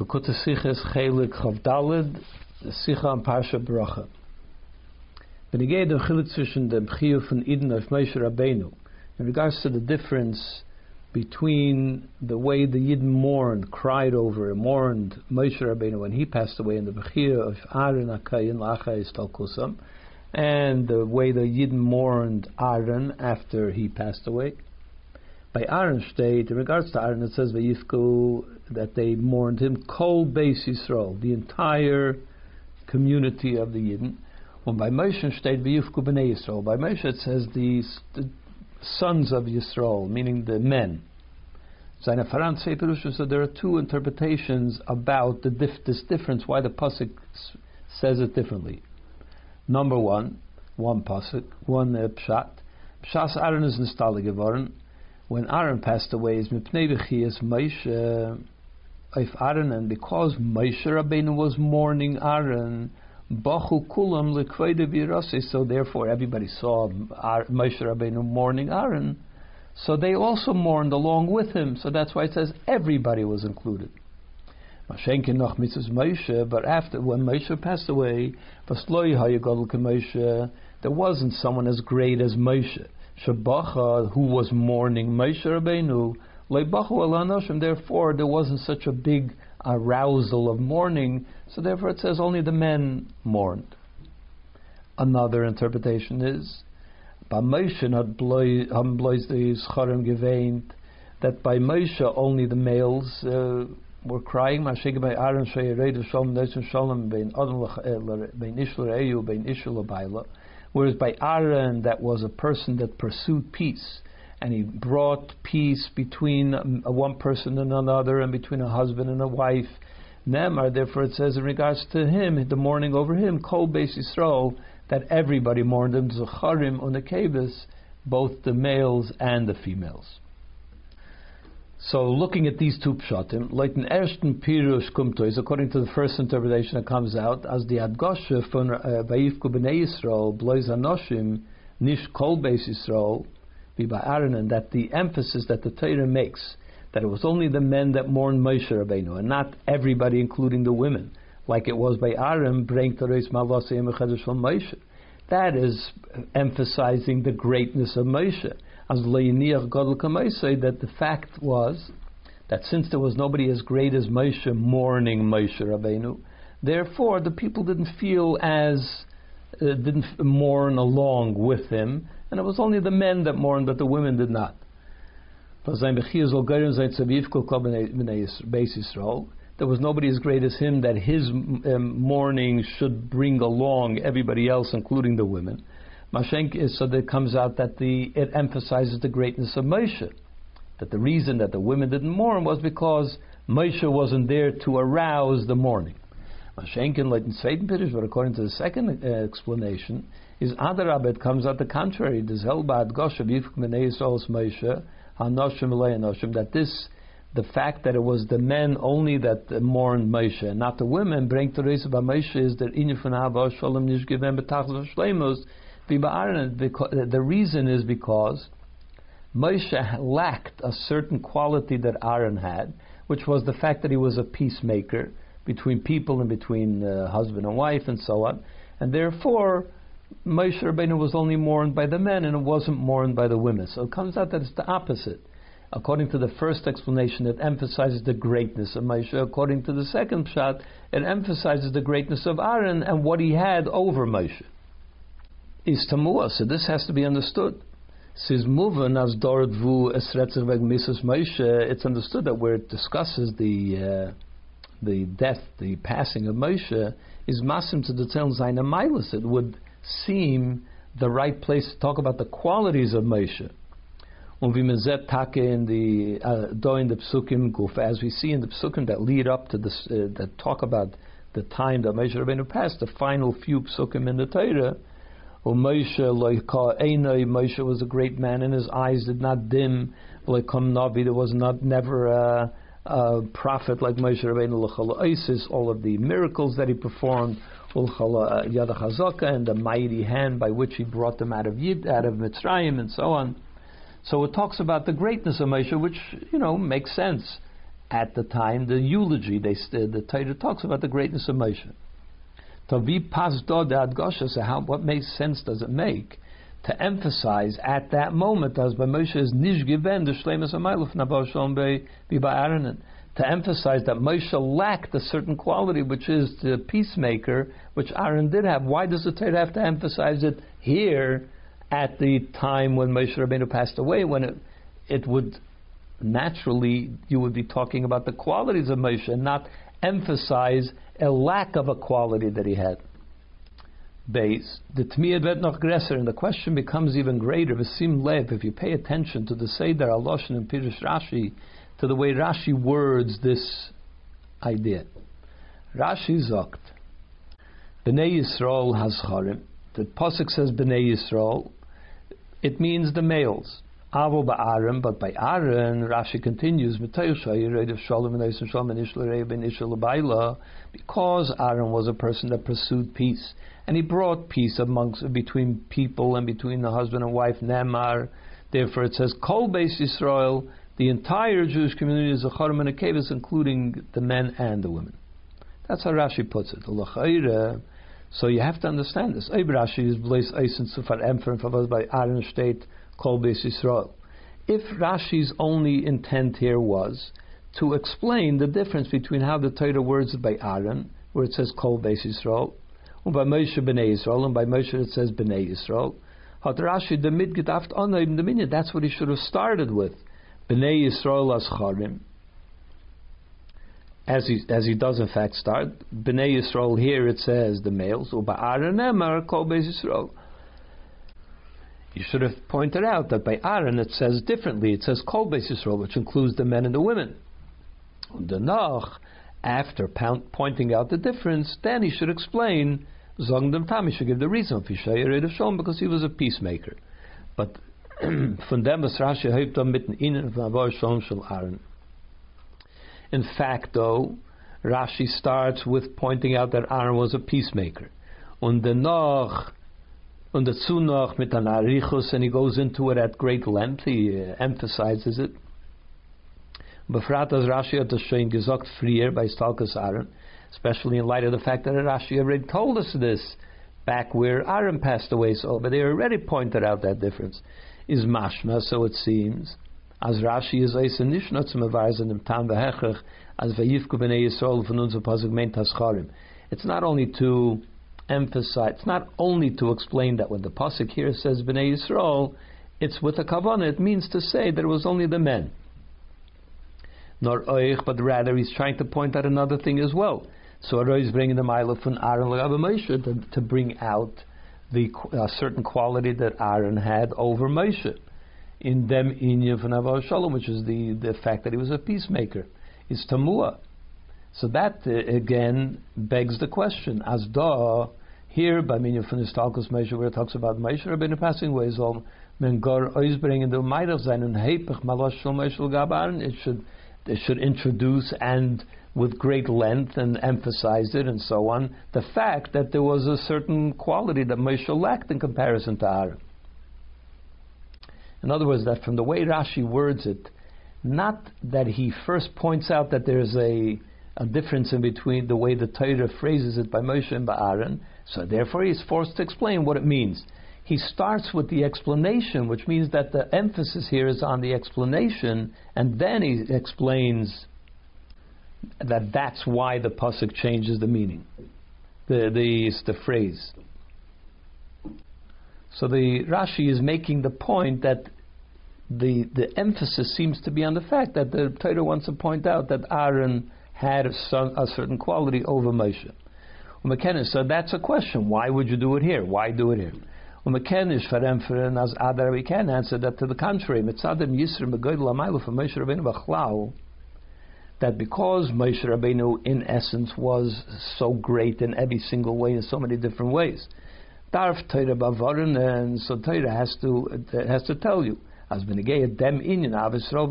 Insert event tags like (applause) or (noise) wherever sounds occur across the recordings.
L'kuta Siches Chelik Chavdalid, Sicha on Parsha Bracha. When you get the chilik zwischen dem Chiyuv von Eden of Moshe Rabbeinu, in regards to the difference between the way the Yidden mourned, cried over, mourned Moshe Rabbeinu when he passed away, in the Bechir of Aaron Akayin Lachais Talkusam, and the way the Yidden mourned Aaron after he passed away. By Aaron state, in regards to Aaron, it says Vayifku that they mourned him, Kol Beis Yisrael, the entire community of the Yidden. When by Moshe state Vayifku Bnei Yisrael, by Moshe it says the, the sons of Yisrael, meaning the men. So there are two interpretations about the dif- this difference, why the pasuk says it differently. Number one, one pasuk, one uh, pshat. Pshas Aaron is installed geworden. When Aaron passed away, is mipnei v'chiyas Moshe, uh, if Aaron, and because Moshe Rabbeinu was mourning Aaron, Bachu kulam virase. So therefore, everybody saw Moshe Rabbeinu mourning Aaron. So they also mourned along with him. So that's why it says everybody was included. Mashenkin noch mitzvahs Moshe, but after when Moshe passed away, Vasloi hayagadol Moshe, there wasn't someone as great as Moshe. Shabacha, who was mourning Moshe Rabbeinu, leibachu alanoshim. Therefore, there wasn't such a big arousal of mourning. So therefore, it says only the men mourned. Another interpretation is, by the that by Moshe only the males uh, were crying. Mashig. Whereas by Aaron, that was a person that pursued peace, and he brought peace between um, one person and another, and between a husband and a wife. Nemar, therefore, it says in regards to him, the mourning over him, Kol Beis Yisrael, that everybody mourned him, Zacharim on the Kavis, both the males and the females. So, looking at these two pshatim, like an ersten pirush kumtois, according to the first interpretation that comes out, as the adgosha von uh, Vayifku b'nei Yisrael, blois anoshim, nish kol beis Yisrael, and that the emphasis that the Torah makes, that it was only the men that mourned Moshe Rabbeinu, and not everybody, including the women, like it was by Aaron, bring Teres Malosei from Moshe. That is emphasizing the greatness of Moshe that the fact was that since there was nobody as great as Moshe mourning Moshe Rabbeinu, therefore the people didn't feel as uh, didn't mourn along with him, and it was only the men that mourned, but the women did not. There was nobody as great as him that his um, mourning should bring along everybody else, including the women. Mashenk is so that it comes out that the it emphasizes the greatness of Moshe. That the reason that the women didn't mourn was because Moshe wasn't there to arouse the mourning. Mashenkin in Sveiten Pirish, but according to the second uh, explanation, is Adarab, it comes out the contrary. That this the fact that it was the men only that mourned Moshe, and not the women, bring to raise about Moshe is that the reason is because Moshe lacked a certain quality that Aaron had, which was the fact that he was a peacemaker between people and between uh, husband and wife and so on. And therefore, Moshe Rabbeinu was only mourned by the men and it wasn't mourned by the women. So it comes out that it's the opposite. According to the first explanation, it emphasizes the greatness of Moshe. According to the second shot, it emphasizes the greatness of Aaron and what he had over Moshe is tamua. So this has to be understood. Says moving as. Moshe. It's understood that where it discusses the uh, the death, the passing of Moshe, is masim to the tel. It would seem the right place to talk about the qualities of Moshe. Wie man sieht, Take in the uh, do in the psukim guf, as we see in the psukim that lead up to this, uh, that talk about the time that Moshe Rabbeinu passed, the final few psukim in the Torah, Moshe Moshe was a great man, and his eyes did not dim. Like Navi, there was not never a, a prophet like Moshe Rabbeinu Isis. All of the miracles that he performed, uh, Yad Chazaka, and the mighty hand by which he brought them out of Yid, out of Mitzrayim, and so on. So it talks about the greatness of Moshe, which you know makes sense. at the time the eulogy. They the Torah talks about the greatness of Moshe. Be pasdo de so how what makes sense does it make to emphasize at that moment as by Moshe is nish given the shlemus amaylu from Shalom be by to emphasize that Moshe lacked a certain quality, which is the peacemaker, which Aaron did have. Why does the Torah have to emphasize it here at the time when Moshe Rabbeinu passed away, when it, it would naturally, you would be talking about the qualities of Moshe and not emphasize a lack of a quality that he had. Base, the Tmiyad noch gresser, and the question becomes even greater. Lev, if you pay attention to the Seder Aloshin and Pirush Rashi, to the way Rashi words this idea. Rashi zogt, Bnei Yisrael has. The pasuk says Bnei Yisrael. It means the males. Avo ba'arim, but by Aaron, Rashi continues, because Aaron was a person that pursued peace, and he brought peace amongst between people and between the husband and wife, Nemar. Therefore, it says, Kol Beis Yisrael, the entire Jewish community is a charim and a kevis, including the men and the women. That's how Rashi puts it. So you have to understand this. Rashi is empfern by Aaron state Kol Beis Yisrael. If Rashi's only intent here was to explain the difference between how the Torah words by Aaron, where it says Kol Beis Yisrael, and by Moshe Bnei Yisrael, and by Moshe it says Bnei Yisrael, Hat Rashi the mitgedaft onaim the That's what he should have started with. Bnei Yisrael as Charim. As he, as he does in fact start, Bnei Yisrael here it says the males, Uba Aaron Emar Kol Beis Yisrael. You should have pointed out that by Aaron it says differently. It says Kol Beis Yisrael, which includes the men and the women. Danach, after pointing out the difference, then he should explain Zong dem Tam. He should give the reason for Shom because he was a peacemaker. But von dem was Rashi hebt mitten in von Shel Aaron. In fact, though, Rashi starts with pointing out that Aaron was a peacemaker. Und danach und dazu noch mit an Arichus, and he goes into it at great length, he uh, emphasizes it. Befrat as Rashi hat das schon gesagt früher bei Stalkus Aaron, especially in light of the fact that Rashi already told us this back where Aaron passed away, so but they already pointed out that difference. Is mashma, so it seems, as Rashi is eis nicht nur zum Erweisen im Tam v'hechach, as v'yivku b'nei Yisrael von unser Pasuk meint. It's not only to emphasize, it's not only to explain that when the pasuk here says Bnei Yisrael, it's with a kavanah. It means to say that it was only the men. Nor oich, but rather he's trying to point out another thing as well. So Aroy is bringing the mile from Aaron Moshe to, to bring out the uh, certain quality that Aaron had over Moshe in them inyav and Shalom, which is the, the fact that he was a peacemaker. Is tamua. So that uh, again begs the question: As da here by meaning from the Stalkus Moshe, where it talks about Moshe Rabbeinu passing away, so men bringing the might of sein and hepech malash shel Moshe gabaron. It should it should introduce and with great length and emphasize it and so on. The fact that there was a certain quality that Moshe lacked in comparison to Aaron. In other words, that from the way Rashi words it, not that he first points out that there's a a difference in between the way the Torah phrases it by Moshe and by Aaron, so therefore he's forced to explain what it means. He starts with the explanation, which means that the emphasis here is on the explanation, and then he explains that that's why the pasuk changes the meaning, the the the phrase. So the Rashi is making the point that the the emphasis seems to be on the fact that the Torah wants to point out that Aaron had a, a certain quality over Moshe. Well, McKenna said, that's a question. Why would you do it here? Why do it here? as Adar, we can answer that to the contrary. That because Moshe Rabbeinu, in essence, was so great in every single way, in so many different ways, Darf Torah Bavarin, and so Torah has to has to tell you, as benegei dem inyan avisrov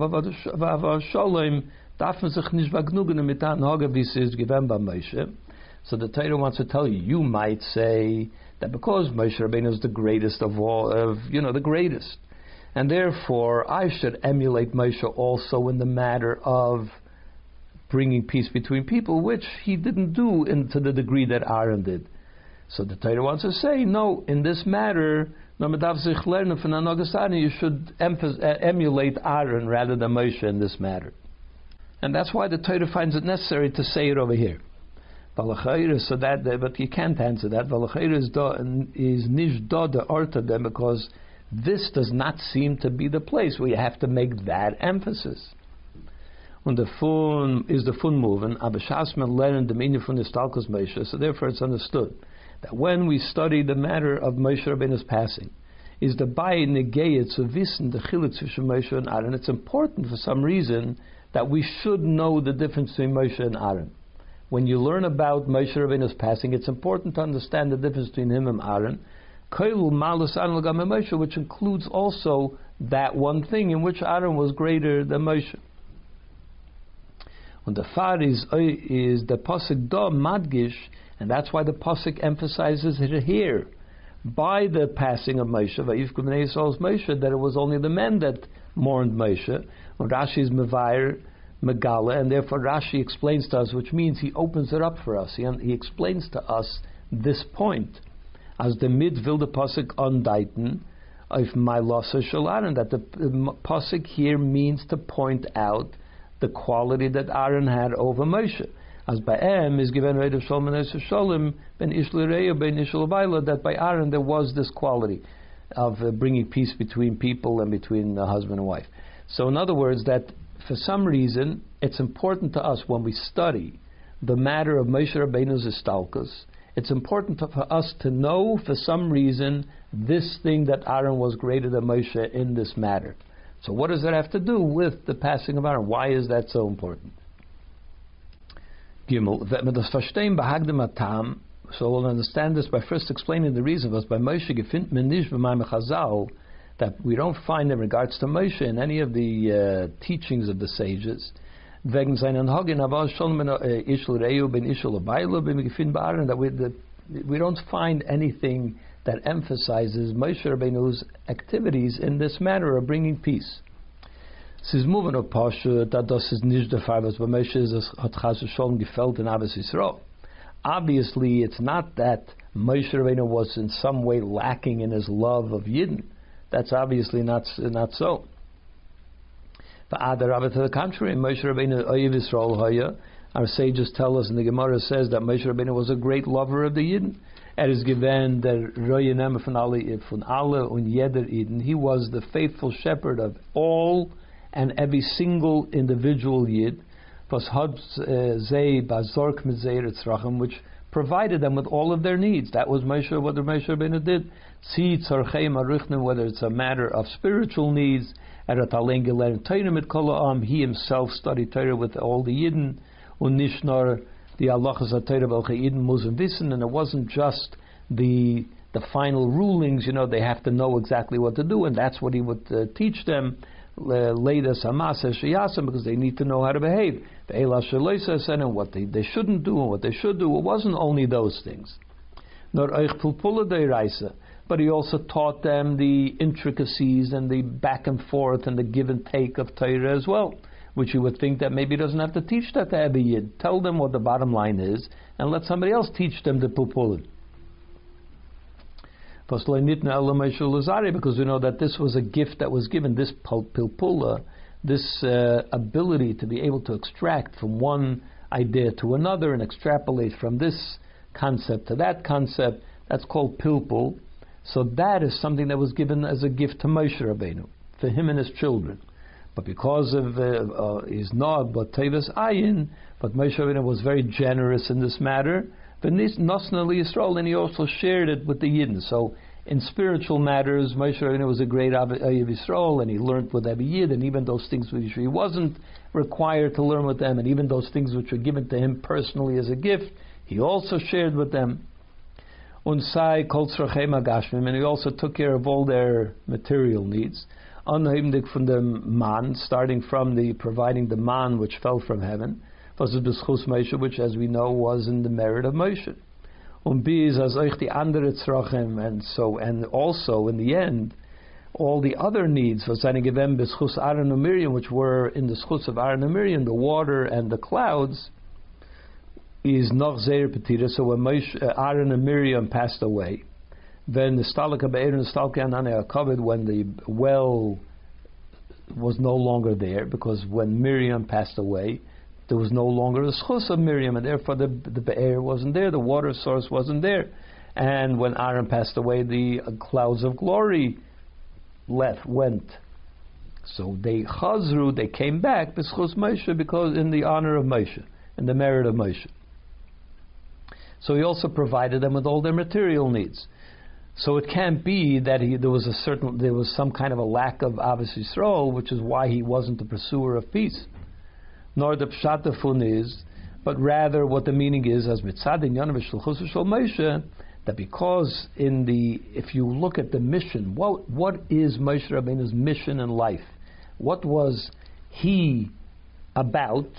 avasholim darf man sich nicht mit Anhage, wie es ist bei Moshe. So the Torah wants to tell you, you might say that because Moshe Rabbeinu is the greatest of all, of, you know, the greatest, and therefore I should emulate Moshe also in the matter of bringing peace between people, which he didn't do in, to the degree that Aaron did. So the Torah wants to say, no, in this matter, you should emulate Aaron rather than Moshe in this matter. And that's why the Torah finds it necessary to say it over here. So that, but you can't answer that. is nish da because this does not seem to be the place where you have to make that emphasis. When the fun is the fun moving, aber lernen the meaning from the Stalkos Moshe, so therefore it's understood that when we study the matter of Moshe Rabbeinu's passing, is the by negayet to wissen the chiluk zwischen Moshe and Aaron. It's important for some reason that we should know the difference between Moshe and Aaron. When you learn about Moshe Rabbeinu's passing, it's important to understand the difference between him and Aaron. Which includes also that one thing in which Aaron was greater than Moshe. When the far is, uh, is the pasuk do madgish, and that's why the pasuk emphasizes it here by the passing of Moshe, Moshe, that it was only the men that mourned Moshe. When Rashi is Megala, and therefore Rashi explains to us, which means he opens it up for us. He, he explains to us this point. As the mid will the pasuk on Dayton, of my loss of Shalaran, that the, pasuk here means to point out the quality that Aaron had over Moshe. As by Em is given right of Shalom and Shalom ben Ishlereya ben Ishlebayla that by Aaron there was this quality of uh, bringing peace between people and between the husband and wife. So in other words, that for some reason it's important to us when we study the matter of Moshe Rabbeinu's istalkus. It's important to, for us to know for some reason this thing that Aaron was greater than Moshe in this matter. So what does that have to do with the passing of Aaron? Why is that so important? Gimel, so we'll understand this by first explaining the reason was by Moshe nicht Chazal that we don't find in regards to Moshe in any of the uh, teachings of the sages gefindt that we we don't find anything that emphasizes Moshe Rabbeinu's activities in this matter of bringing peace. Es ist moving of Pasha, that das ist nicht der Fall, was bei Moshe ist, hat Chas Shalom gefällt in Abbas Yisrael. Obviously, it's not that Moshe Rabbeinu was in some way lacking in his love of Yidden. That's obviously not not so. But Adar Rabbi, to the contrary, Moshe Rabbeinu Oyev Yisrael Haya, our sages tell us, and the Gemara says that Moshe Rabbeinu was a great lover of the Yidden. Er is given der Royenem von alle, von alle und Eden. He was the faithful shepherd of all and every single individual Yid, uh, which provided them with all of their needs. That was Moshe, what Moshe Rabbeinu did. Whether it's a matter of spiritual needs, he himself studied Torah with all the Yidden, unishnar the Allahas Torah Yidden wissen, and it wasn't just the the final rulings. You know, they have to know exactly what to do, and that's what he would uh, teach them later samasa shiyasa because they need to know how to behave. The said and what they, they shouldn't do and what they should do. It wasn't only those things. Nor but he also taught them the intricacies and the back and forth and the give and take of Torah as well, which you would think that maybe he doesn't have to teach that to Abiyid. Tell them what the bottom line is and let somebody else teach them the pulpulin because we know that this was a gift that was given, this pilpula, this uh, ability to be able to extract from one idea to another and extrapolate from this concept to that concept, that's called pilpul. So that is something that was given as a gift to Moshe Rabbeinu, for him and his children. But because of uh, uh, his but Tevis Ayin, but Moshe Rabbeinu was very generous in this matter, Nosnali Yisrael, and he also shared it with the Yidden. So in spiritual matters, Moshe Rabbeinu was a great Ayyub uh, Yisrael, and he learned with Abi Yid, and even those things which he wasn't required to learn with them, and even those things which were given to him personally as a gift, he also shared with them. Unsai and he also took care of all their material needs. Unheimdik from the man, starting from the providing the man which fell from heaven was Moshe, which, as we know, was in the merit of Moshe. And so, and also in the end, all the other needs for Aaron and Miriam, which were in the schus of Aaron and Miriam, the water and the clouds, is noch zeir petira. So when uh, Aaron and Miriam passed away, then the stalika be'er stalka anane covered when the well was no longer there because when Miriam passed away, there was no longer a schus of Miriam, and therefore the the be'er wasn't there, the water source wasn't there. And when Aaron passed away, the clouds of glory left went. So they chazru, they came back b'schus Moshe because in the honor of Moshe, in the merit of Moshe. So he also provided them with all their material needs. So it can't be that he, there was a certain there was some kind of a lack of Ahavas Yisrael, which is why he wasn't the pursuer of peace. Nor the pshatafun is, but rather what the meaning is as mitzadin yanavish Moshe that because in the if you look at the mission, what what is Moshe Rabbeinu's mission in life? What was he about?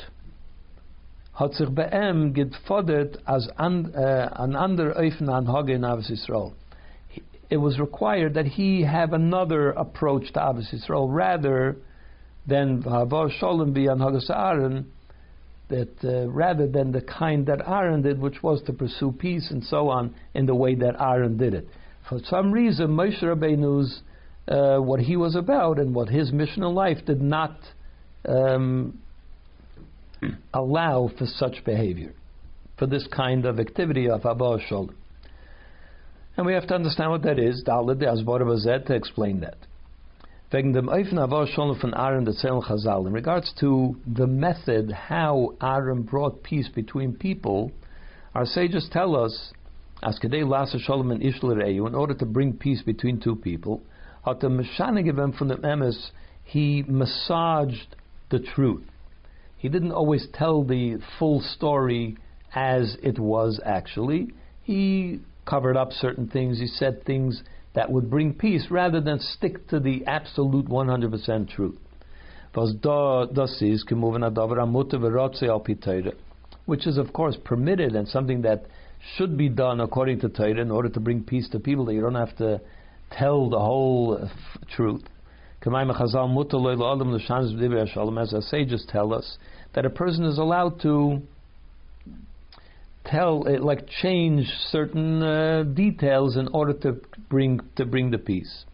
hat ihm gefordert als an, uh, an anderer Eufen an Hage in Yisrael it was required that he have another approach to Ahavas Yisrael rather than Havar Shalom be on Aaron, that uh, rather than the kind that Aaron did, which was to pursue peace and so on, in the way that Aaron did it. For some reason, Moshe Rabbeinu's uh, what he was about and what his mission in life did not um, allow for such behavior, for this kind of activity of Abba Shalom. And we have to understand what that is, Dalit, Asbar to explain that. In regards to the method how Aaron brought peace between people, our sages tell us, as Kedei Lasa Shalom and Ishlereyu, in order to bring peace between two people, from the emes, he massaged the truth. He didn't always tell the full story as it was actually. He covered up certain things. He said things that would bring peace rather than stick to the absolute 100% truth. Which is, of course, permitted and something that should be done according to Torah in order to bring peace to people, that you don't have to tell the whole uh, f- truth. As our sages tell us, that a person is allowed to tell, uh, like change certain uh, details in order to bring to bring the peace.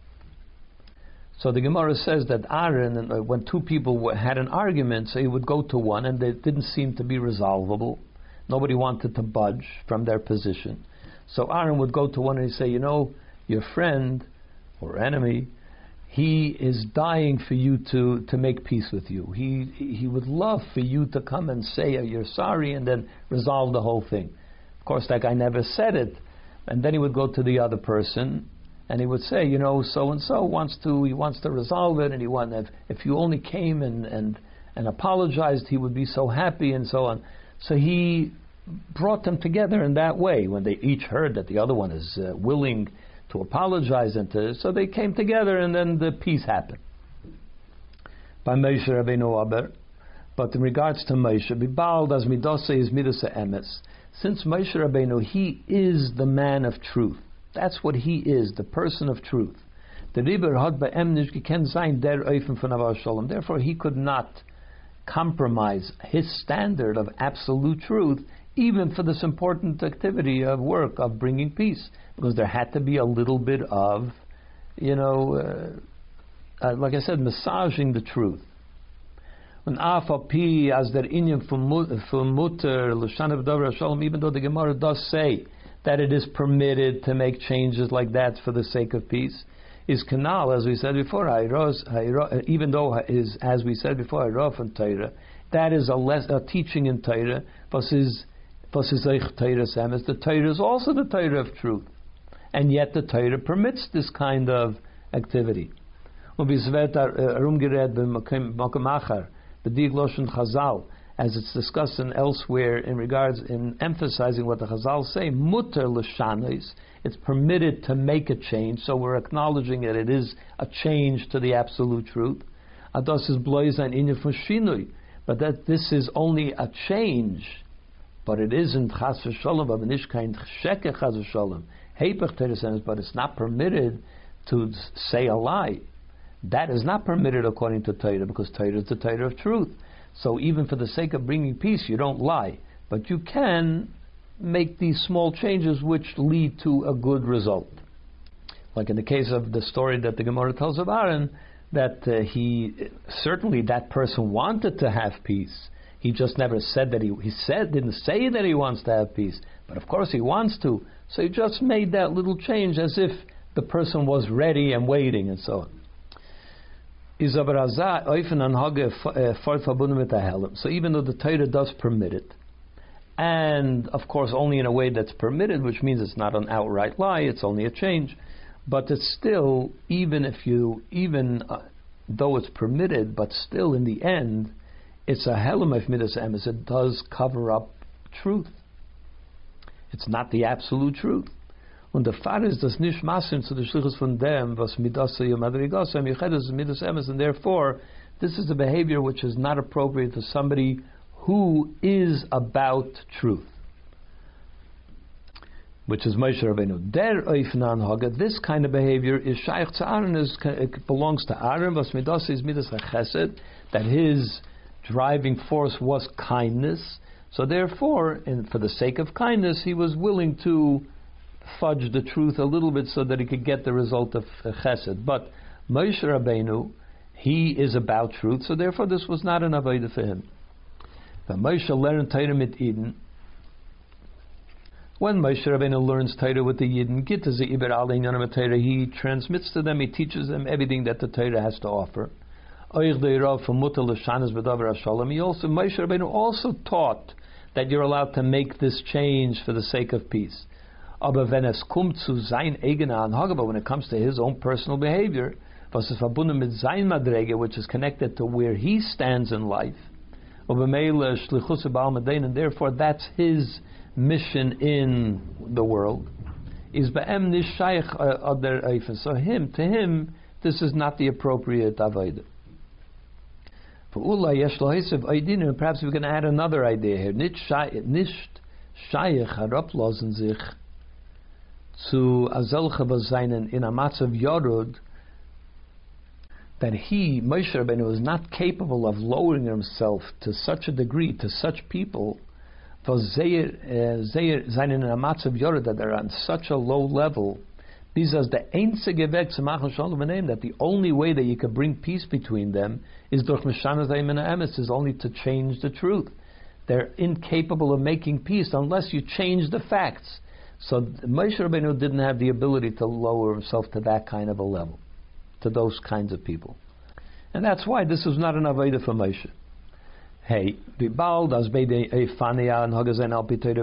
So the Gemara says that Aaron, uh, when two people had an argument, so he would go to one, and it didn't seem to be resolvable. Nobody wanted to budge from their position. So Aaron would go to one and he'd say, you know, your friend or enemy he is dying for you to, to make peace with you. He, he would love for you to come and say you're sorry and then resolve the whole thing. Of course, that guy never said it. And then he would go to the other person and he would say, you know, so and so wants to he wants to resolve it, and he want if if you only came and and and apologized, he would be so happy and so on. So he brought them together in that way when they each heard that the other one is uh, willing to apologize and to so they came together and then the peace happened. By Moshe Rabbeinu Aber, but in regards to Moshe, Bibald as Midose is Midose Emes. Since Moshe Rabbeinu, he is the man of truth. That's what he is, the person of truth. The Riber der. Therefore, he could not compromise his standard of absolute truth, even for this important activity of work of bringing peace because there had to be a little bit of, you know, uh, uh, like I said, massaging the truth. When afapi as der inyan mutter l'shanav davar shalom, even though the Gemara does say that it is permitted to make changes like that for the sake of peace, is canal as we said before. Even though is as we said before, and Torah, that is a, less, a teaching in Torah. Versus the Torah is also the Torah of truth and yet the Torah permits this kind of activity. Uh, as it's discussed in elsewhere in regards in emphasizing what the Chazal say, mutter l'shanis, it's permitted to make a change, so we're acknowledging that it is a change to the absolute truth. Is but that this is only a change, but it isn't chas v'sholem, but but it's not permitted to say a lie. That is not permitted according to Torah because Torah is the Torah of truth. So even for the sake of bringing peace, you don't lie, but you can make these small changes which lead to a good result. Like in the case of the story that the Gemara tells of Aaron, that uh, he certainly that person wanted to have peace. He just never said that he he said didn't say that he wants to have peace, but of course he wants to. So he just made that little change as if the person was ready and waiting and so on. Uh, so even though the Torah does permit it, and of course only in a way that's permitted, which means it's not an outright lie, it's only a change. But it's still, even if you, even uh, though it's permitted, but still in the end, it's a helam of midas emes. It does cover up truth. It's not the absolute truth. Und der ist das nicht massen zu der Schlichus von dem, was midas madrigas am yichedes midas emes, and therefore, this is a behavior which is not appropriate to somebody who is about truth which is Moshe Rabbeinu. Der Eifnan Haga, this kind of behavior is Shaykh to Aaron, is, it belongs to Aaron, was Midas is Midas HaChesed, that his driving force was kindness. So therefore, in, for the sake of kindness, he was willing to fudge the truth a little bit so that he could get the result of uh, Chesed. But Moshe Rabbeinu, he is about truth, so therefore this was not an avodah for him. But Moshe learned Torah mit Eden, when Moshe Rabbeinu learns Torah with the Yidden, he transmits to them, he teaches them everything that the Torah has to offer. He also, Moshe Rabbeinu also taught that you're allowed to make this change for the sake of peace. aber venis kommt zu sein eigen an But when it comes to his own personal behavior, was es verbunden mit sein Madrege, which is connected to where he stands in life, and therefore that's his mission in the world is ba'em nishayich uh, other eifin. So him, to him, this is not the appropriate avodah. For perhaps we can add another idea here. Nicht shayich herablosen sich zu azelche seinen in a matzav yorud that he, Moshe Rabbeinu, was not capable of lowering himself to such a degree, to such people, seien eh, in a matzav yorah that they're on such a low level, because the einzige Weg zu machen shalom that the only way that you can bring peace between them is durch mishanas emes is only to change the truth. They're incapable of making peace unless you change the facts. So Moshe Rabbeinu didn't have the ability to lower himself to that kind of a level, to those kinds of people, and that's why this is not an avodah for Moshe. Hey,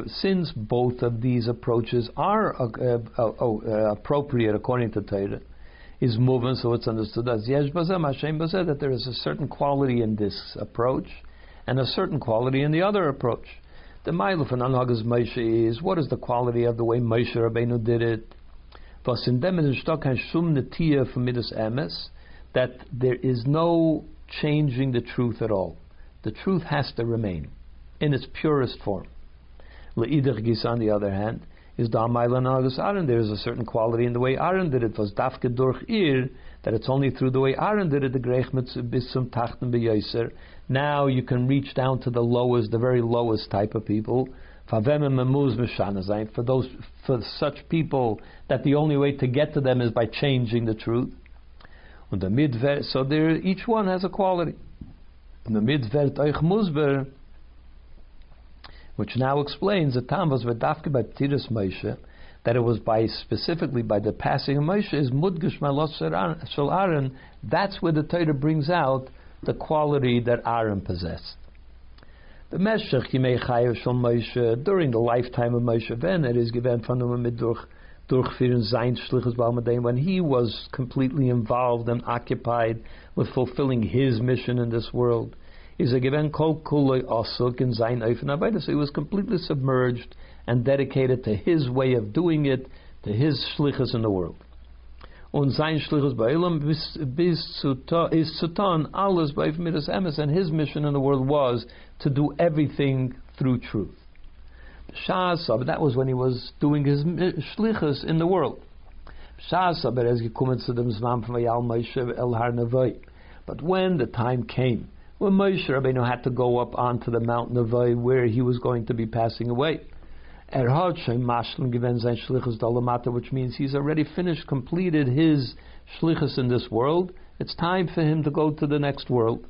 since both of these approaches are uh, uh, uh, appropriate according to Torah, is moving, so it's understood as Yesh Bazem Hashem Bazeh, that there is a certain quality in this approach and a certain quality in the other approach. The Mailu for Anhagas Moshe is what is the quality of the way Moshe Rabbeinu did it? That there is no changing the truth at all the truth has to remain in its purest form. Gis, on the other hand, is Da'amailan Agus Aaron. There is a certain quality in the way Aaron did it. Was Dafke durch Ir, that it's only through the way Aaron did it, the Greich Bisum Tachten Beyoser. Now you can reach down to the lowest, the very lowest type of people. For those, for such people, that the only way to get to them is by changing the truth. So there, each one has a quality musber, which now explains the time was vedafke by Tiras Moshe, that it was by specifically by the passing of Moshe is mudgish malos Aaron. That's where the Torah brings out the quality that Aaron possessed. The Meshech Yimei Chayev Shel Moshe during the lifetime of Moshe Ben it is given from the Midduch durchführen sein Schlichus when he was completely involved and occupied with fulfilling his mission in this world. Is a given kol asuk in sein So he was completely submerged and dedicated to his way of doing it, to his shlichus in the world. Und sein shlichus ba'ilam bis alles emes, and his mission in the world was to do everything through truth. Shas, that was when he was doing his shlichus in the world. Zman Moshe El Har Nevoi. But when the time came, when Moshe Rabbeinu had to go up onto the Mount Nevoi where he was going to be passing away, Er hat schon Maschlen given sein Shlichus Dalamata, which means he's already finished, completed his Shlichus in this world. It's time for him to go to the next world.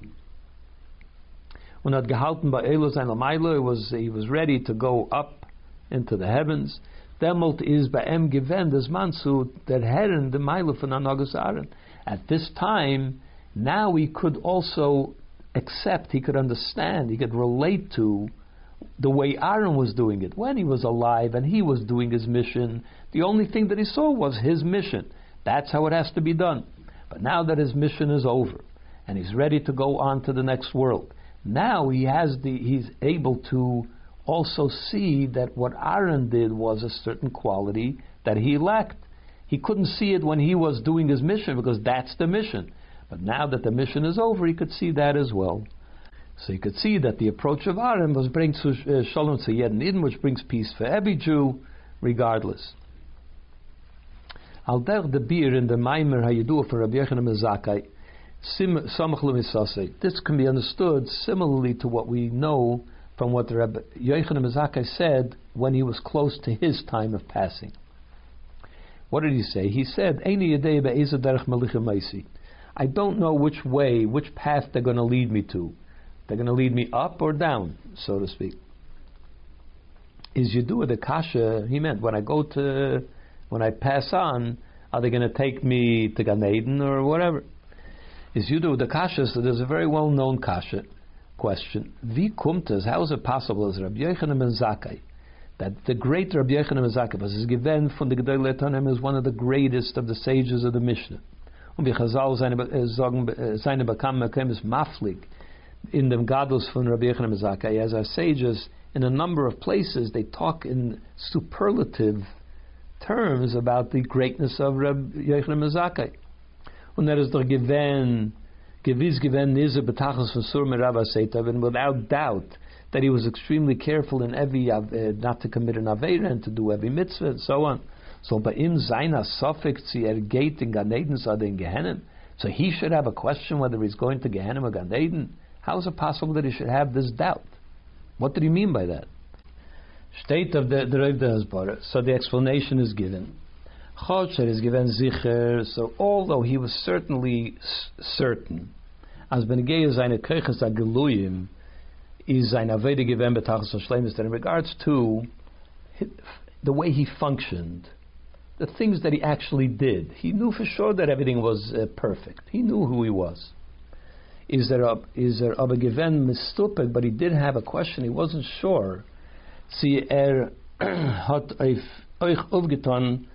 When hat gehalten bei Elo sein Lamailo, was he was ready to go up into the heavens. Demult is by em given des mansu that herren the Milo Anagas Aaron. At this time, now he could also accept, he could understand, he could relate to the way Aaron was doing it when he was alive and he was doing his mission. The only thing that he saw was his mission. That's how it has to be done. But now that his mission is over and he's ready to go on to the next world, now he has the he's able to also see that what Aaron did was a certain quality that he lacked. He couldn't see it when he was doing his mission because that's the mission. But now that the mission is over, he could see that as well. So you could see that the approach of Aaron was bring uh, Shalom to Yed Eden, which brings peace for every Jew, regardless. Al der the beer in the Maimer Hayidu for Rabbi Yochanan Mezakai, this can be understood similarly to what we know from what the Rabbi Yochanan Mezakai said when he was close to his time of passing. What did he say? He said, I don't know which way, which path they're going to lead me to. They're going to lead me up or down, so to speak. Is do the kasha? He meant when I go to, when I pass on, are they going to take me to Gan Eden or whatever? Is you do the kasha? So there's a very well-known kasha question. Vi kumtas? How is it possible as Rabbi Yochanan ben Zakkai? that the great Rabbi Yochanan ben Zakkai was given from the Gedolei Tanim is one of the greatest of the sages of the Mishnah. Und wie Chazal äh, sagen, äh, seine Bekam ist er maflig in the Gadlos von Rabbi Yochanan Zakai, as our sages, in a number of places, they talk in superlative terms about the greatness of Rabbi Yochanan Zakai. Und er ist doch gewähnt, gewiss gewähnt, nise betachas von Sur Merabah Seitav, and without doubt, that he was extremely careful in every, uh, not to commit an Aveira and to do every mitzvah and so on. So by im seiner Sofik zi er geht in Gan Eden, so in Gehenim. So he should have a question whether he's going to Gehenim or Gan Eden. How is it possible that he should have this doubt? What did he mean by that? State of the the Hezbollah. So the explanation is given. Chodser is given zicher. So although he was certainly certain, as benegei seine kirches ageluyim is seine avede given betachas shleimus that in regards to the way he functioned, the things that he actually did, he knew for sure that everything was uh, perfect. He knew who he was is there a is there aber given mistupek, but he did have a question. He wasn't sure. Sie er (clears throat) hat euch aufgetan,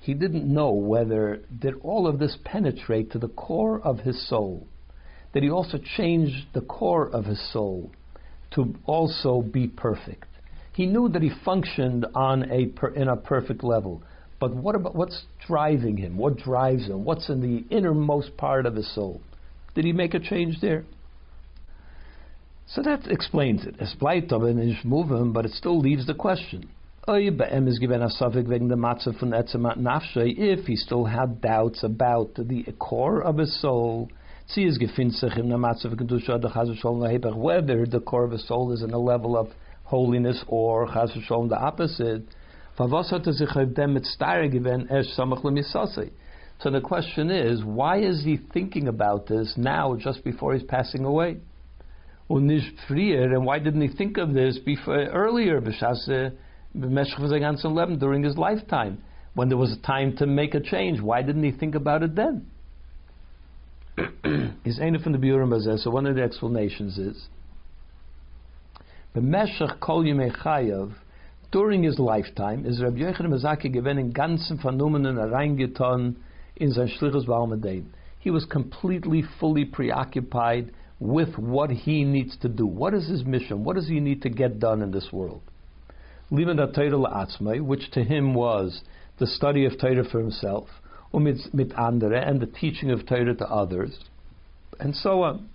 He didn't know whether did all of this penetrate to the core of his soul. That he also changed the core of his soul to also be perfect. He knew that he functioned on a per, in a perfect level, but what about what's driving him? What drives him? What's in the innermost part of his soul? Did he make a change there? So that explains it. But it still leaves the question. If he still had doubts about the core of his soul, whether the core of his soul is in a level of holiness or the opposite, so the question is, why is he thinking about this now, just before he's passing away? And why didn't he think of this before earlier, uh, during his lifetime, when there was a time to make a change? Why didn't he think about it then? (clears throat) is eine from the Burim So one of the explanations is, B'meshach kol yimei chayav, during his lifetime is Rabbi Yochanan Mazaki given in ganzen Phänomenen reingetan in sein Shlichus Ba'almadein. He was completely, fully preoccupied with what he needs to do. What is his mission? What does he need to get done in this world? Liman Atzmai, which to him was the study of Torah for himself, mit, mit andere, and the teaching of Torah to others, and so on.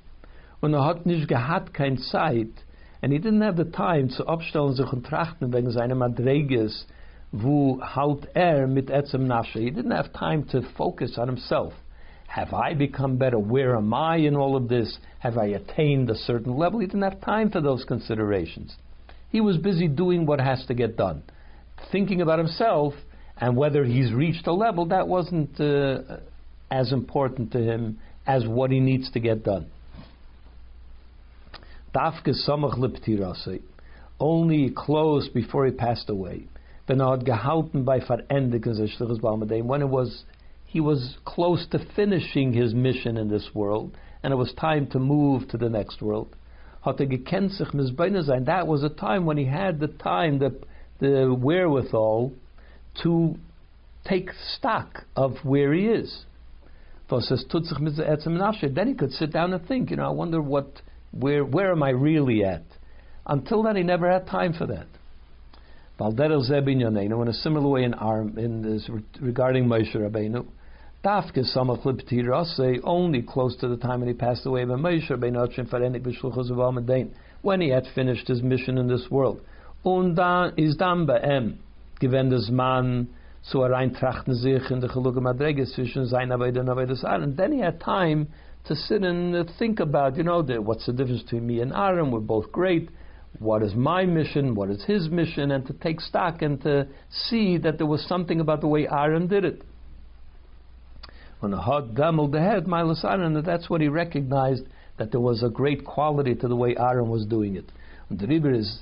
Und er hat Zeit, And he didn't have the time zu abstellen sich und trachten wegen seiner Madreges, wo halt er mit etzem nashe. He didn't have time to focus on himself. Have I become better? Where am I in all of this? Have I attained a certain level? He didn't have time for those considerations. He was busy doing what has to get done. Thinking about himself and whether he's reached a level, that wasn't uh, as important to him as what he needs to get done. Only close before he passed away. When it was he was close to finishing his mission in this world, and it was time to move to the next world. That was a time when he had the time, the, the wherewithal to take stock of where he is. Then he could sit down and think, you know, I wonder what, where, where am I really at? Until then, he never had time for that. In a similar way in, our, in this, regarding Moshe Rabbeinu, Dafke Samach Liptirase, only close to the time when he passed away, when when he had finished his mission in this world. Und dann ist dann bei ihm, gewend das Mann zu reintrachten sich in the Chaluga Madrege zwischen sein Arbeid and Arbeid And then he had time to sit and think about, you know, the, what's the difference between me and Aaron? We're both great. What is my mission? What is his mission? And to take stock and to see that there was something about the way Aaron did it. When the hot gamel the head, Milas Aaron, and that's what he recognized that there was a great quality to the way Aaron was doing it. And the Rebbe is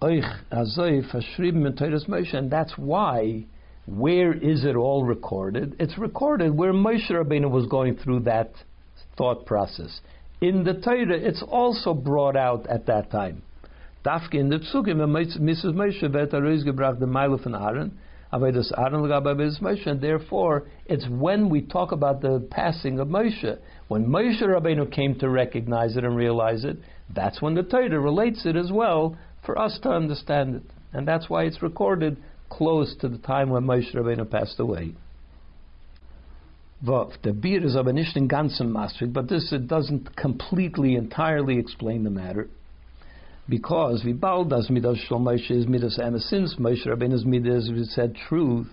and that's why where is it all recorded? It's recorded where Moshe Rabbeinu was going through that thought process. In the Torah, it's also brought out at that time. Dafke in the Psukim, Mrs. Moshe wird er rausgebracht the Meile von Aaron, Aaron Moshe, and therefore it's when we talk about the passing of Moshe, when Moshe Rabbeinu came to recognize it and realize it, that's when the Torah relates it as well for us to understand it. And that's why it's recorded close to the time when Moshe Rabbeinu passed away. The beer is nicht in ganzem Maastricht, but this it doesn't completely, entirely explain the matter. Because we bald midas Moshe is midas emes, since Moshe Rabbeinu's midas, we said truth,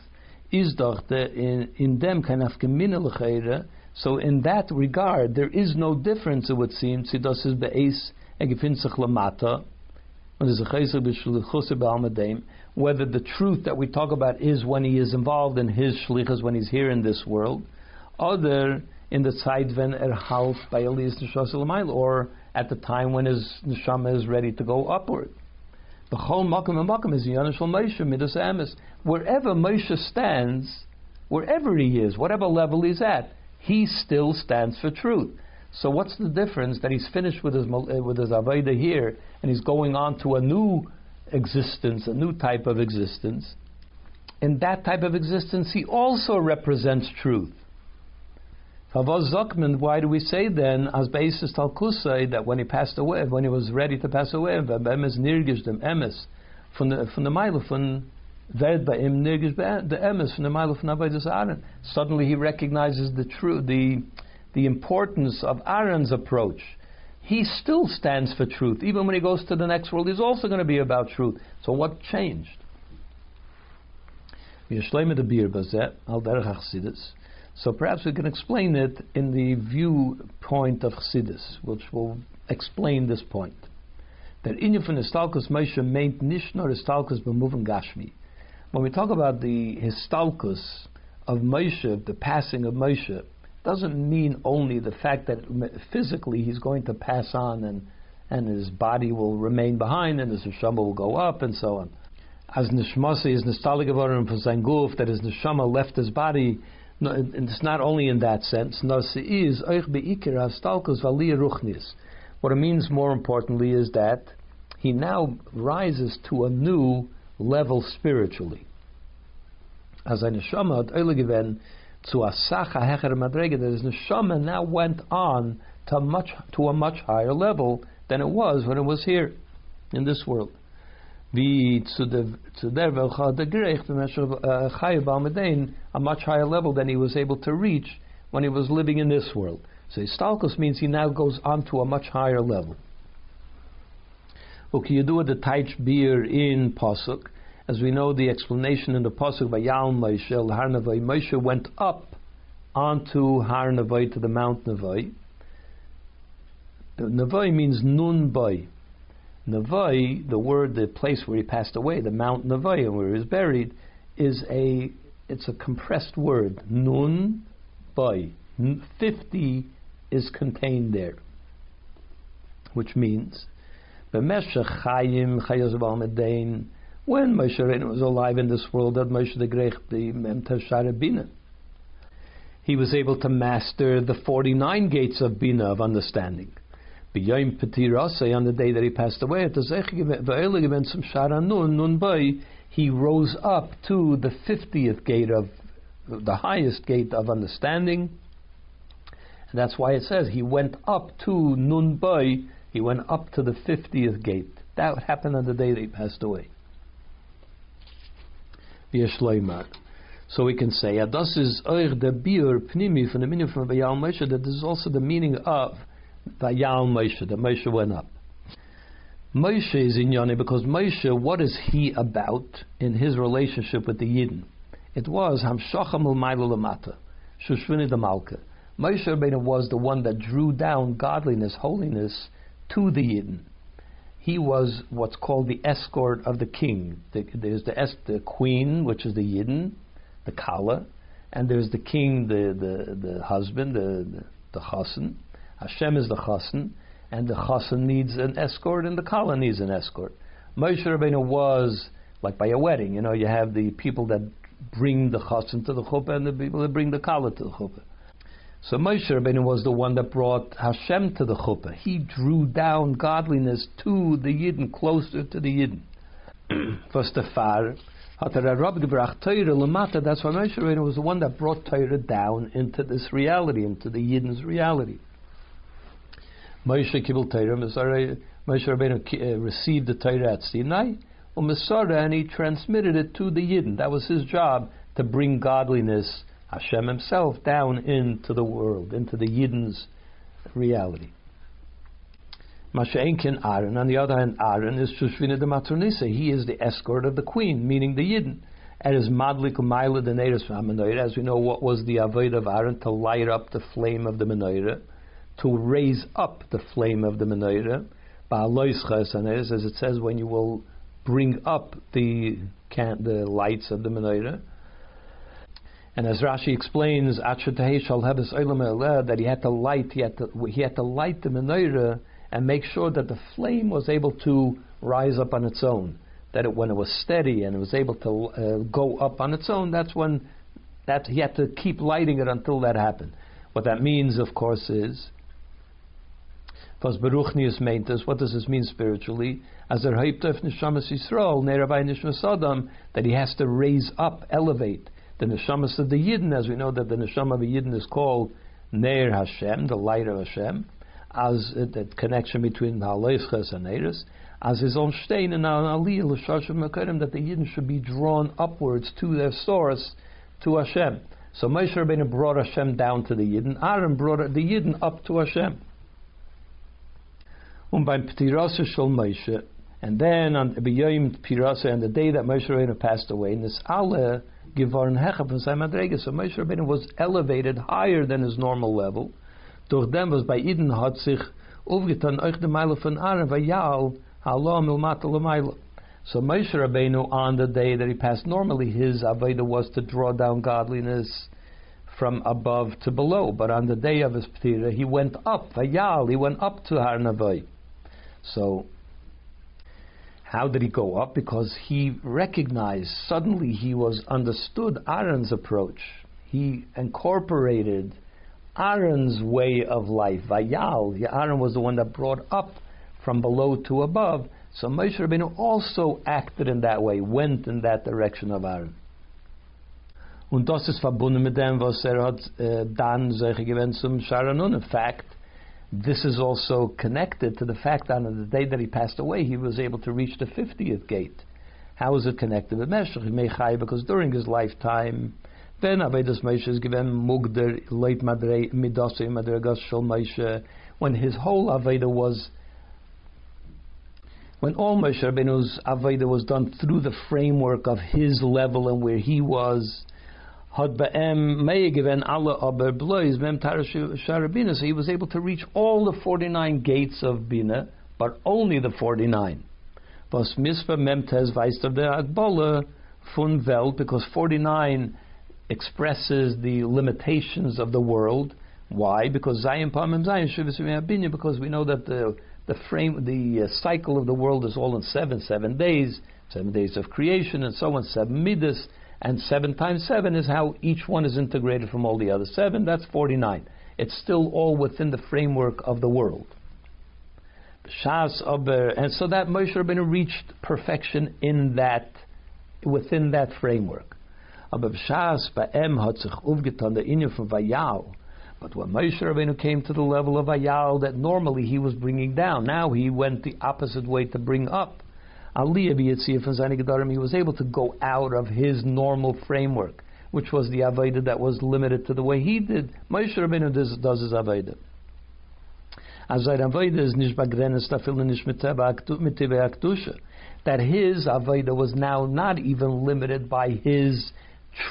is doch in, in them kind of gemine so in that regard, there is no difference, it would seem, tzidus is be'es, egefinzich lamata, whether the truth that we talk about is when he is involved in his shlichus, when he's here in this world, other in the side when er halt by Elias or at the time when his neshama is ready to go upward. B'chol makom makom is yonish Moshe midas amis. Wherever Moshe stands, wherever he is, whatever level he's at, he still stands for truth. So what's the difference that he's finished with his uh, with his avodah here and he's going on to a new existence, a new type of existence? In that type of existence, he also represents truth. Why do we say then, as basis talkusai, that when he passed away, when he was ready to pass away, emes nirgish dem emes from the from the mile from werd by him nirgish the emes from the mile from avodas Suddenly he recognizes the true the the importance of Aaron's approach. He still stands for truth. Even when he goes to the next world, he's also going to be about truth. So what changed? So perhaps we can explain it in the viewpoint of Chassidus, which will explain this point. That inyan von Histalkus Moshe meint nicht nur Histalkus b'muven Gashmi. When we talk about the Histalkus of Moshe, the passing of Moshe, doesn't mean only the fact that physically he's going to pass on and and his body will remain behind and his neshama will go up and so on. As neshmasi is nestalig for sein guf that his neshama left his body. No, it's not only in that sense. What it means more importantly is that he now rises to a new level spiritually. As a neshama to a sacha hecher madrega that his neshama now went on to much to a much higher level than it was when it was here in this world. Wie zu der welcher der gerecht äh, a much higher level than he was able to reach when he was living in this world. So Stalkos means he now goes on to a much higher level. Ukiyadu the Taich beer in Pasuk. As we know, the explanation in the Pasuk by Yal Moshe, Har Moshe went up onto Har Navai to the Mount Navai. Navai means Nun Bai. Navai, the word, the place where he passed away, the Mount Navai, where he was buried, is a it's a compressed word. Nun Bai. Fifty is contained there, which means when Moshe Rabbeinu was alive in this world, that Moshe the Grech the Memtashar Bina. He was able to master the 49 gates of Bina, of understanding. B'yoyim Petirase, on the day that he passed away, at the he rose up to the 50th gate of, the highest gate of understanding. And that's why it says he went up to Nun Bay, he went up to the 50th gate. That happened on the day that he passed away. So we can say, Adas is from the meaning from that this is also the meaning of Vayal Moshe, that Moshe went up. Moshe is in Yoni because Moshe, what is he about in his relationship with the Yidden? It was Hamshacham Lamata, Shushvini the Malka. Moshe Rabbeinu was the one that drew down godliness, holiness to the Yidden. He was what's called the escort of the king. The, there's the, es- the queen, which is the Yidden, the Kala, and there's the king, the, the, the husband, the, the, the Chassan. Hashem is the Chassan, and the Chassan needs an escort, and the Kala needs an escort. Moshe Rabbeinu was like by a wedding. You know, you have the people that bring the Chassan to the chuppah and the people that bring the Kala to the chuppah. So Moshe Rabbeinu was the one that brought Hashem to the chuppah. He drew down godliness to the Yidden, closer to the Yidden. First the far, that's why Moshe Rabbeinu was the one that brought Torah down into this reality, into the Yidden's reality. Moshe Kibbel Torah, Moshe Rabbeinu uh, received the Torah at Sinai, and he transmitted it to the Yidden. That was his job, to bring godliness Hashem Himself down into the world, into the Yidden's reality. Masha'enkin Aaron, on the other hand, Aaron is Shushvina de Matronisa. He is the escort of the queen, meaning the Yidden. And is Madlik Umayla the Menorah. As we know, what was the avoid of Aaron? To light up the flame of the Menorah, to raise up the flame of the Menorah. As it says, when you will bring up the, can, the lights of the Menorah. And as Rashi explains, that he had to light, he had to, he had to light the menorah and make sure that the flame was able to rise up on its own. That it, when it was steady and it was able to uh, go up on its own, that's when that he had to keep lighting it until that happened. What that means, of course, is was beruchnius meintes. What does this mean spiritually? As er hayptef neshamas Yisrael, nerabai nishmas adam, that he has to raise up, elevate the neshamas of the Yidden, as we know that the neshama of the Yidden is called Neir Hashem, the light of Hashem, as uh, the connection between the Haleisches and Neiris, as his own stein and Aliyah L'Shashim that the Yidden should be drawn upwards to their source, to Hashem. So Moshe Rabbeinu brought Hashem down to the Yidden. Aaron brought the Yidden up to Hashem. Shol Moshe, and then on and the day that Moshe Rabbeinu passed away, this Allah Givarn Hecha. So Moshe Rabbeinu was elevated higher than his normal level. Durch dem was bei hat sich aufgetan euch Meile von Aaron, vayal l'maila. So Moshe Rabbeinu, on the day that he passed, normally his Aveda was to draw down godliness from above to below. But on the day of his Ptira, he went up, Vayal, he went up to Har Navai. So how did he go up? Because he recognized, suddenly he was understood Aaron's approach. He incorporated Aaron's way of life. Vayal, Aaron was the one that brought up from below to above. So Moshe Rabbeinu also acted in that way, went in that direction of Aaron. Und das ist verbunden mit dem, was er hat äh, dann solche gewinnt zum. In fact, this is also connected to the fact that on the day that he passed away, he was able to reach the 50th gate. How is it connected with Meshach? Because during his lifetime, then Avedis Moshe is given Mugder late Madre Midase Madregas when his whole Aveda was when all Moshe Rabbeinu's Avodah was done through the framework of his level and where he was, had ba'em given Allah aber mem sharabina, so he was able to reach all the 49 gates of Bina, but only the 49. Was misva Agbola fun because 49 expresses the limitations of the world. Why? Because Zion because we know that the the frame, the uh, cycle of the world is all in seven, seven days, seven days of creation, and so on, seven midas, and seven times seven is how each one is integrated from all the other seven. That's forty-nine. It's still all within the framework of the world. And so that Moshe Rabbeinu reached perfection in that, within that framework. But when Moshe Rabbeinu came to the level of Ayal that normally he was bringing down, now he went the opposite way to bring up. Aliyah from Zani he was able to go out of his normal framework, which was the Avodah that was limited to the way he did. Moshe Rabbeinu does, does his Avodah. That his Avodah was now not even limited by his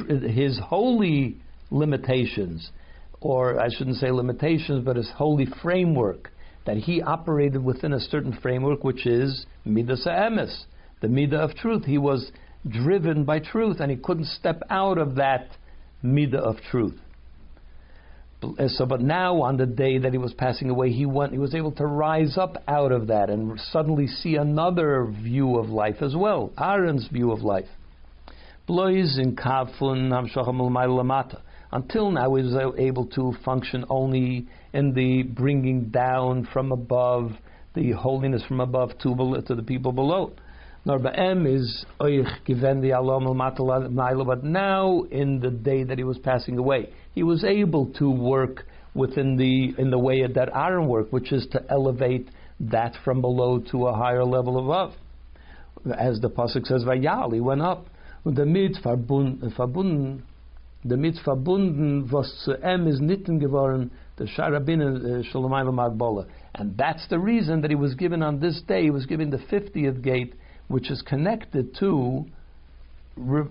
his holy limitations or I shouldn't say limitations, but his holy framework, that he operated within a certain framework, which is midas emes, the midah of truth. He was driven by truth, and he couldn't step out of that midah of truth. So, but now on the day that he was passing away, he went. He was able to rise up out of that and suddenly see another view of life as well. Aaron's view of life. Blois in kafun lamata. Until now, he was uh, able to function only in the bringing down from above, the holiness from above to, to the people below. Narba'em is oich given the alam but now in the day that he was passing away, he was able to work within the in the way of that Aaron worked, which is to elevate that from below to a higher level above. As the pasuk says, "Vayal," he went up. The mit verbunden damit verbunden, was zu ist nitten geworden, the Sharabinnen uh, Shalomayim Magbola. And that's the reason that he was given on this day, he was given the 50th gate, which is connected to re-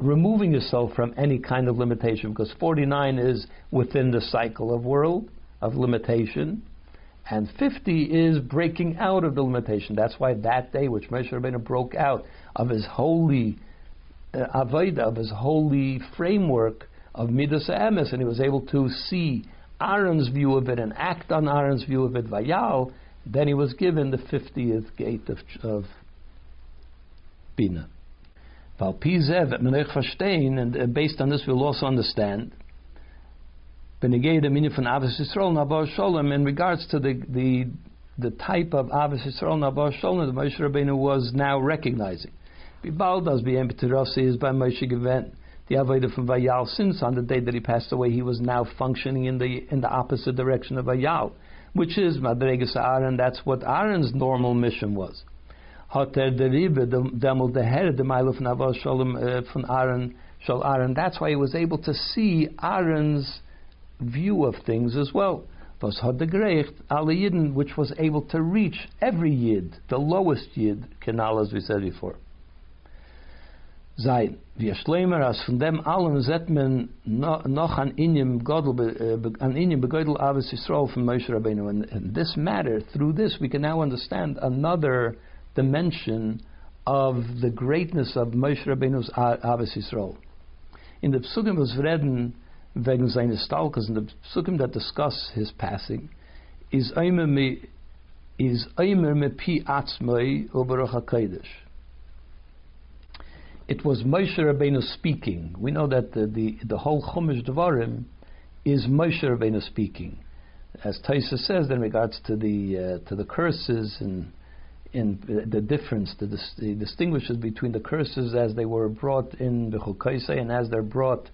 removing yourself from any kind of limitation, because 49 is within the cycle of world, of limitation, and 50 is breaking out of the limitation. That's why that day, which Moshe Rabbeinu broke out of his holy uh, avodah of his holy framework of midas emes, and he was able to see Aaron's view of it and act on Aaron's view of it, vayal. Then he was given the fiftieth gate of, of Bina. And based on this, we'll also understand in regards to the, the, the type of Avis Yisrael Nabar Sholem that Moshe Rabbeinu was now recognizing. Bald as being is by Moshe Gevent. The Avodah from Vayal, since on the day that he passed away, he was now functioning in the in the opposite direction of Vayal, which is Madregas Aaron. That's what Aaron's normal mission was. Hoter deribe demel deher the Mailuf Navos Shalom uh, from Aaron Shal Aaron. That's why he was able to see Aaron's view of things as well. Was had the Grecht Ali Yidden, which was able to reach every Yid, the lowest Yid, canal as we said before sein. Wir schleimer as von dem allen zet men noch an inyem godel äh, an inyem begodel avis Yisrael from Moshe Rabbeinu. And, this matter, through this, we can now understand another dimension of the greatness of Moshe Rabbeinu's avis Yisrael. In the psukim was reden wegen seines Stalkers, in the psukim that discuss his passing, is eimer me is eimer me pi atzmai oberach HaKadosh it was Moshe Rabbeinu speaking. We know that the, the, the whole Chumash Devarim is Moshe Rabbeinu speaking. As Taisa says in regards to the uh, to the curses and in the difference, the, the distinguishes between the curses as they were brought in Bechukaisai and as they're brought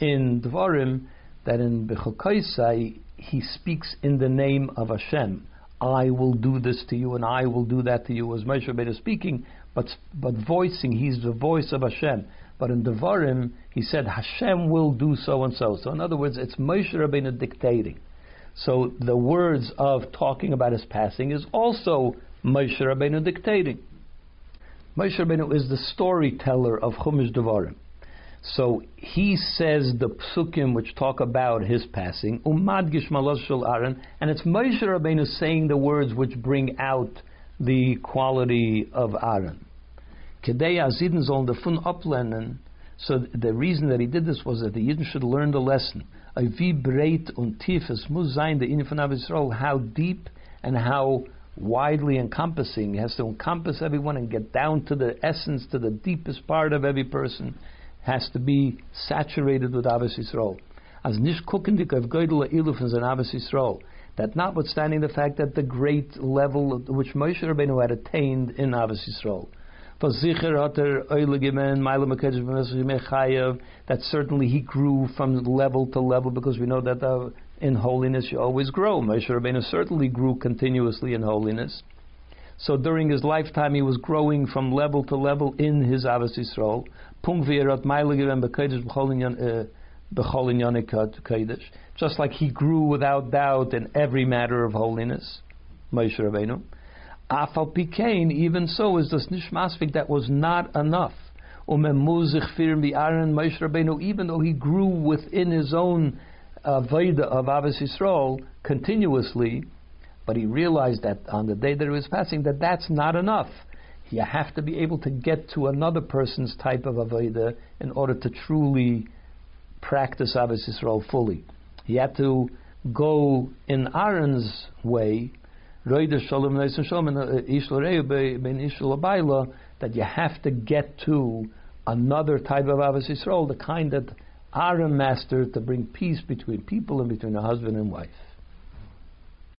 in Dvarim, that in Bechukaisai he speaks in the name of Hashem. I will do this to you and I will do that to you. As Moshe Rabbeinu speaking, but but voicing he's the voice of Hashem. But in Devarim, he said Hashem will do so and so. So in other words, it's Moshe Rabbeinu dictating. So the words of talking about his passing is also Moshe Rabbeinu dictating. Moshe Rabbeinu is the storyteller of Chumash Devarim. So he says the psukim which talk about his passing, umad gishmalosh Aaron, and it's Moshe Rabbeinu saying the words which bring out the quality of Aaron. Kedei azidin zol fun uplernen. So the reason that he did this was that the Yidden should learn the lesson. Wie breit und tief es muss sein the Inyan von Israel, how deep and how widely encompassing. He has to encompass everyone and get down to the essence, to the deepest part of every person has to be saturated with Abbas Yisrael. As nish kukendik of Goydel Iluf and Abbas Yisrael. That notwithstanding the fact that the great level which Moshe Rabbeinu had attained in Abbas Yisrael. That certainly he grew from level to level because we know that uh, in holiness you always grow. Moshe Rabbeinu certainly grew continuously in holiness. So during his lifetime, he was growing from level to level in his Abbas Yisrael. Just like he grew without doubt in every matter of holiness, Moshe Rabbeinu. Afal Pikain, even so, is this nishmasvik that was not enough. Even though he grew within his own uh, of Abbas Yisrael continuously, but he realized that on the day that he was passing, that that's not enough. You have to be able to get to another person's type of avodah in order to truly practice Abbas Yisrael fully. He had to go in Aaron's way, uh, that you have to get to another type of Abbas Yisrael, the kind that Aaron mastered to bring peace between people and between a husband and wife.